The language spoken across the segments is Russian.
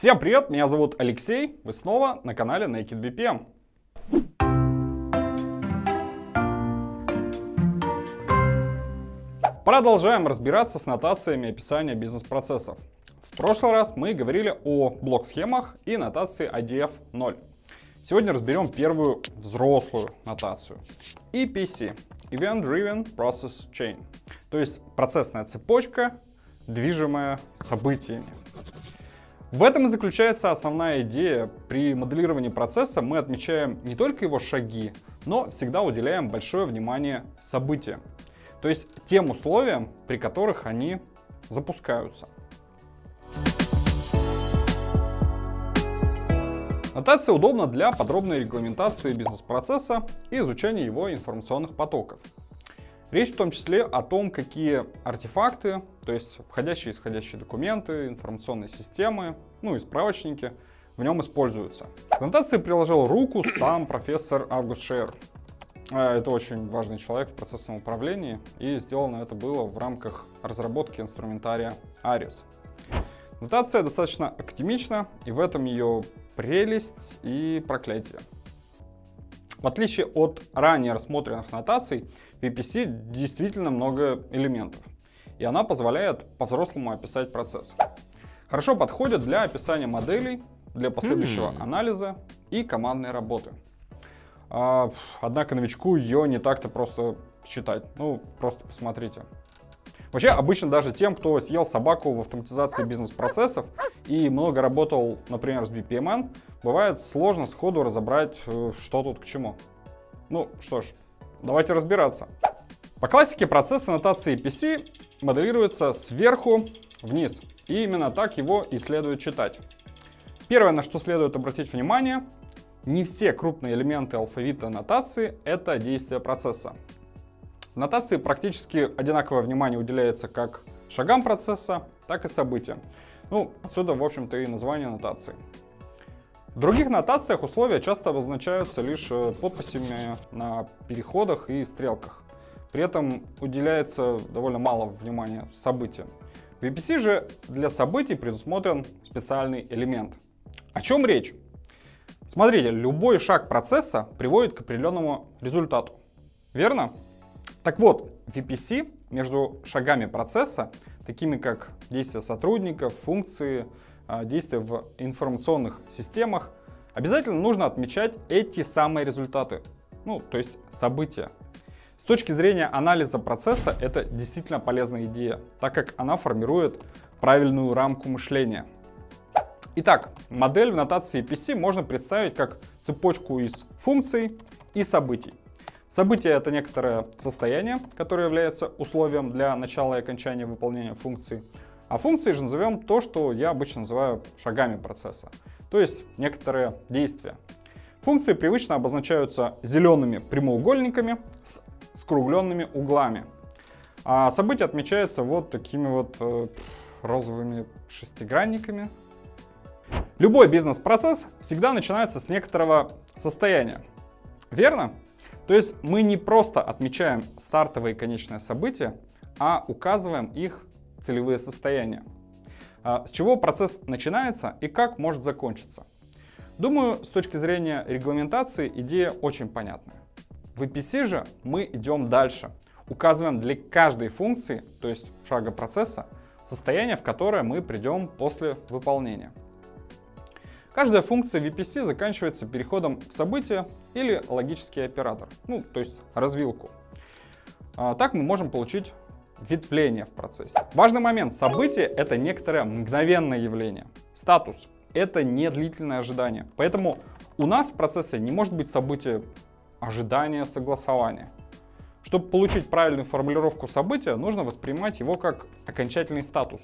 Всем привет, меня зовут Алексей, вы снова на канале Naked BPM. Продолжаем разбираться с нотациями описания бизнес-процессов. В прошлый раз мы говорили о блок-схемах и нотации IDF 0. Сегодня разберем первую взрослую нотацию. EPC – Event Driven Process Chain, то есть процессная цепочка, движимая событиями. В этом и заключается основная идея. При моделировании процесса мы отмечаем не только его шаги, но всегда уделяем большое внимание событиям. То есть тем условиям, при которых они запускаются. Нотация удобна для подробной регламентации бизнес-процесса и изучения его информационных потоков. Речь в том числе о том, какие артефакты, то есть входящие и исходящие документы, информационные системы, ну и справочники в нем используются. К нотации приложил руку сам профессор Август Шер. А, это очень важный человек в процессном управлении, и сделано это было в рамках разработки инструментария ARIS. Нотация достаточно академична, и в этом ее прелесть и проклятие. В отличие от ранее рассмотренных нотаций, в VPC действительно много элементов, и она позволяет по-взрослому описать процесс. Хорошо подходит для описания моделей, для последующего mm. анализа и командной работы. А, однако новичку ее не так-то просто читать. Ну, просто посмотрите. Вообще, обычно даже тем, кто съел собаку в автоматизации бизнес-процессов и много работал, например, с BPMN, бывает сложно сходу разобрать, э, что тут к чему. Ну что ж, давайте разбираться. По классике процесс аннотации PC моделируется сверху вниз. И именно так его и следует читать. Первое, на что следует обратить внимание, не все крупные элементы алфавита нотации — это действие процесса. В нотации практически одинаковое внимание уделяется как шагам процесса, так и событиям. Ну, отсюда, в общем-то, и название нотации. В других нотациях условия часто обозначаются лишь э, подписями на переходах и стрелках. При этом уделяется довольно мало внимания событиям. В VPC же для событий предусмотрен специальный элемент. О чем речь? Смотрите, любой шаг процесса приводит к определенному результату. Верно? Так вот, VPC между шагами процесса, такими как действия сотрудников, функции, а, действия в информационных системах, обязательно нужно отмечать эти самые результаты, ну, то есть события. С точки зрения анализа процесса это действительно полезная идея, так как она формирует правильную рамку мышления. Итак, модель в нотации PC можно представить как цепочку из функций и событий. Событие — это некоторое состояние, которое является условием для начала и окончания выполнения функции. А функции же назовем то, что я обычно называю шагами процесса, то есть некоторые действия. Функции привычно обозначаются зелеными прямоугольниками с скругленными углами. А событие отмечается вот такими вот э, розовыми шестигранниками. Любой бизнес-процесс всегда начинается с некоторого состояния. Верно? То есть мы не просто отмечаем стартовые и конечные события, а указываем их целевые состояния. А, с чего процесс начинается и как может закончиться? Думаю, с точки зрения регламентации идея очень понятная. В EPC же мы идем дальше. Указываем для каждой функции, то есть шага процесса, состояние, в которое мы придем после выполнения. Каждая функция VPC заканчивается переходом в событие или логический оператор, ну, то есть развилку. А, так мы можем получить ветвление в процессе. Важный момент. Событие — это некоторое мгновенное явление. Статус — это не длительное ожидание. Поэтому у нас в процессе не может быть события ожидания, согласования. Чтобы получить правильную формулировку события, нужно воспринимать его как окончательный статус.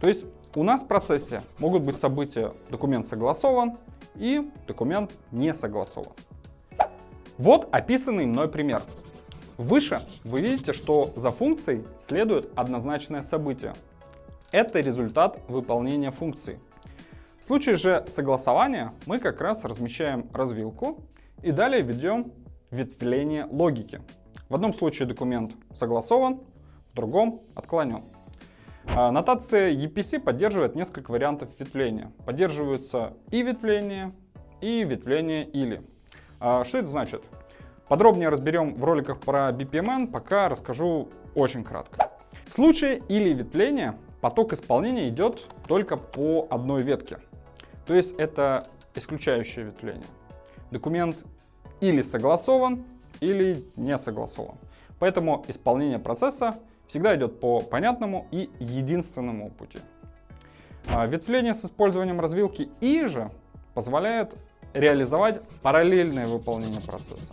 То есть у нас в процессе могут быть события документ согласован и документ не согласован. Вот описанный мной пример. Выше вы видите, что за функцией следует однозначное событие. Это результат выполнения функции. В случае же согласования мы как раз размещаем развилку и далее ведем ветвление логики. В одном случае документ согласован, в другом отклонен. А, нотация EPC поддерживает несколько вариантов ветвления. Поддерживаются и ветвление, и ветвление или. А, что это значит? Подробнее разберем в роликах про BPMN, пока расскажу очень кратко. В случае или ветвления поток исполнения идет только по одной ветке. То есть это исключающее ветвление. Документ или согласован, или не согласован. Поэтому исполнение процесса всегда идет по понятному и единственному пути. А ветвление с использованием развилки и же позволяет реализовать параллельное выполнение процесса.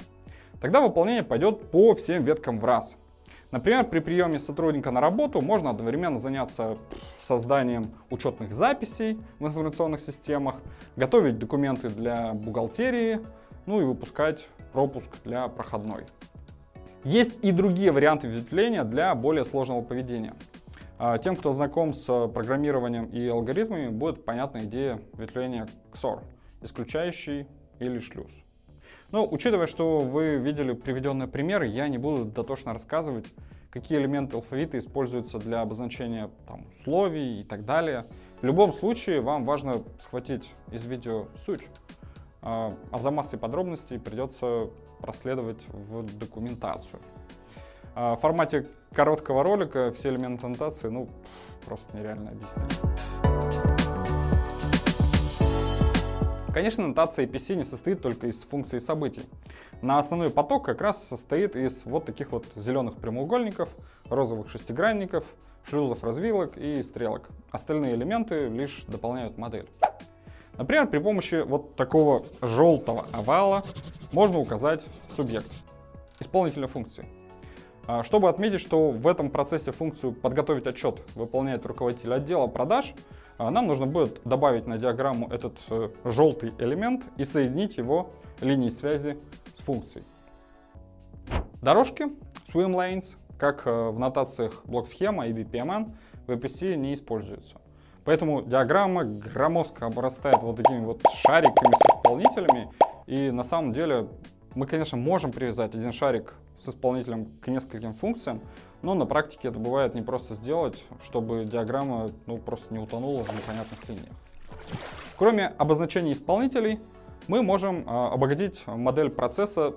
Тогда выполнение пойдет по всем веткам в раз. Например, при приеме сотрудника на работу можно одновременно заняться созданием учетных записей в информационных системах, готовить документы для бухгалтерии, ну и выпускать пропуск для проходной. Есть и другие варианты ветвления для более сложного поведения. А, тем, кто знаком с программированием и алгоритмами, будет понятна идея ветвления XOR, исключающий или шлюз. Но учитывая, что вы видели приведенные примеры, я не буду дотошно рассказывать, какие элементы алфавита используются для обозначения там, условий и так далее. В любом случае, вам важно схватить из видео суть, а, а за массой подробностей придется проследовать в документацию. А, в формате короткого ролика все элементы аннотации, ну, просто нереально объяснить. Конечно, нотация APC не состоит только из функций событий. На основной поток как раз состоит из вот таких вот зеленых прямоугольников, розовых шестигранников, шлюзов развилок и стрелок. Остальные элементы лишь дополняют модель. Например, при помощи вот такого желтого овала можно указать субъект, исполнителя функции. А, чтобы отметить, что в этом процессе функцию «подготовить отчет» выполняет руководитель отдела продаж, а, нам нужно будет добавить на диаграмму этот э, желтый элемент и соединить его линией связи с функцией. Дорожки, swim lanes, как э, в нотациях блок-схема и BPMN, в APC не используются. Поэтому диаграмма громоздко обрастает вот такими вот шариками с исполнителями. И на самом деле мы, конечно, можем привязать один шарик с исполнителем к нескольким функциям, но на практике это бывает не просто сделать, чтобы диаграмма ну, просто не утонула в непонятных линиях. Кроме обозначения исполнителей, мы можем э, обогатить модель процесса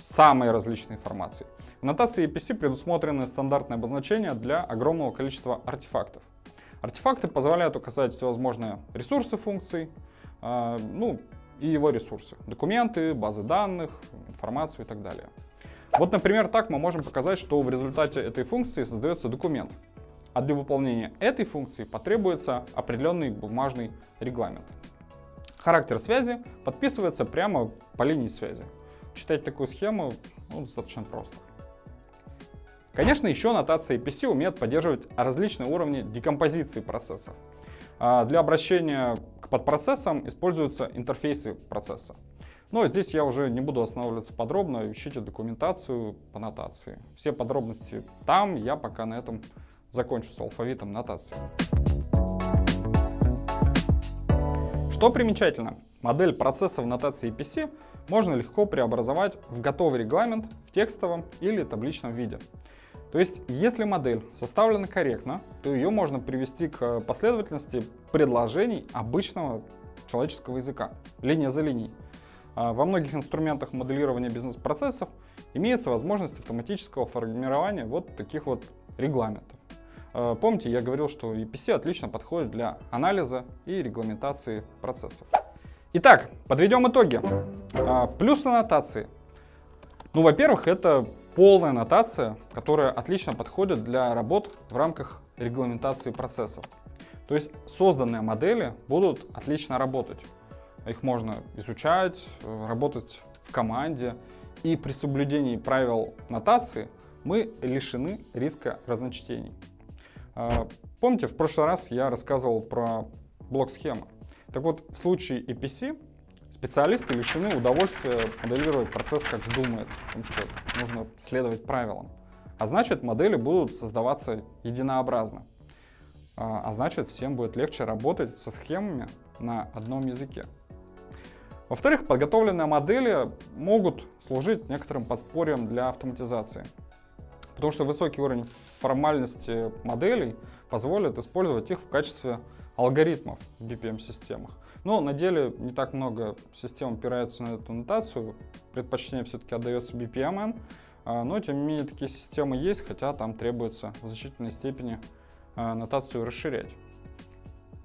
самой различной информацией. В нотации EPC предусмотрены стандартные обозначения для огромного количества артефактов. Артефакты позволяют указать всевозможные ресурсы функций, э, ну и его ресурсы. Документы, базы данных, информацию и так далее. Вот, например, так мы можем показать, что в результате этой функции создается документ. А для выполнения этой функции потребуется определенный бумажный регламент. Характер связи подписывается прямо по линии связи. Читать такую схему ну, достаточно просто. Конечно, еще нотация APC умеет поддерживать различные уровни декомпозиции процессов. А для обращения к подпроцессам используются интерфейсы процесса. Но здесь я уже не буду останавливаться подробно, ищите документацию по нотации. Все подробности там, я пока на этом закончу с алфавитом нотации. Что примечательно, модель процесса в нотации APC можно легко преобразовать в готовый регламент в текстовом или табличном виде. То есть, если модель составлена корректно, то ее можно привести к последовательности предложений обычного человеческого языка, линия за линией. А во многих инструментах моделирования бизнес-процессов имеется возможность автоматического формирования вот таких вот регламентов. А, помните, я говорил, что EPC отлично подходит для анализа и регламентации процессов. Итак, подведем итоги. А, плюсы аннотации. Ну, во-первых, это полная нотация, которая отлично подходит для работ в рамках регламентации процессов. То есть созданные модели будут отлично работать. Их можно изучать, работать в команде. И при соблюдении правил нотации мы лишены риска разночтений. А, помните, в прошлый раз я рассказывал про блок-схемы. Так вот, в случае EPC Специалисты лишены удовольствия моделировать процесс как вздумается, потому что нужно следовать правилам. А значит, модели будут создаваться единообразно. А, а значит, всем будет легче работать со схемами на одном языке. Во-вторых, подготовленные модели могут служить некоторым подспорьем для автоматизации. Потому что высокий уровень формальности моделей позволит использовать их в качестве алгоритмов в BPM-системах. Но на деле не так много систем опираются на эту нотацию, предпочтение все-таки отдается BPMN, а, но тем не менее такие системы есть, хотя там требуется в значительной степени а, нотацию расширять.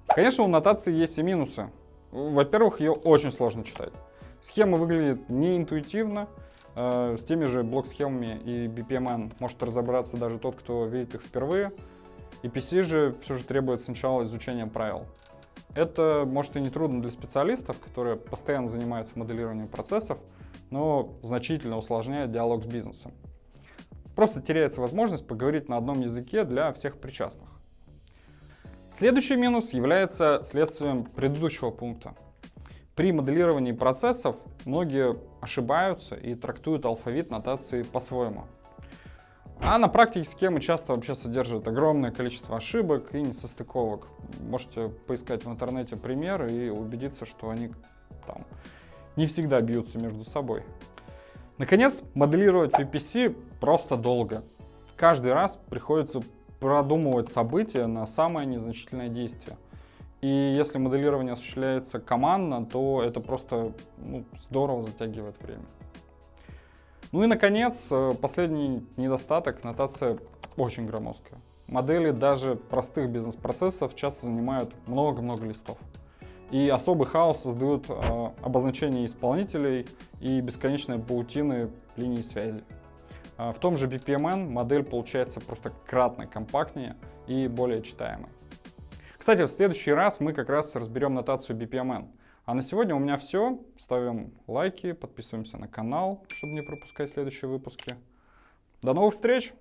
Конечно, у нотации есть и минусы. Во-первых, ее очень сложно читать. Схема выглядит неинтуитивно, а, с теми же блок-схемами и BPMN может разобраться даже тот, кто видит их впервые. И PC же все же требует сначала изучения правил. Это может и не трудно для специалистов, которые постоянно занимаются моделированием процессов, но значительно усложняет диалог с бизнесом. Просто теряется возможность поговорить на одном языке для всех причастных. Следующий минус является следствием предыдущего пункта. При моделировании процессов многие ошибаются и трактуют алфавит нотации по-своему. А на практике схемы часто вообще содержат огромное количество ошибок и несостыковок. Можете поискать в интернете примеры и убедиться, что они там не всегда бьются между собой. Наконец, моделировать VPC просто долго. Каждый раз приходится продумывать события на самое незначительное действие. И если моделирование осуществляется командно, то это просто ну, здорово затягивает время. Ну и, наконец, э, последний недостаток — нотация очень громоздкая. Модели даже простых бизнес-процессов часто занимают много-много листов. И особый хаос создают э, обозначения исполнителей и бесконечные паутины линий связи. Э, в том же BPMN модель получается просто кратно компактнее и более читаемой. Кстати, в следующий раз мы как раз разберем нотацию BPMN. А на сегодня у меня все. Ставим лайки, подписываемся на канал, чтобы не пропускать следующие выпуски. До новых встреч!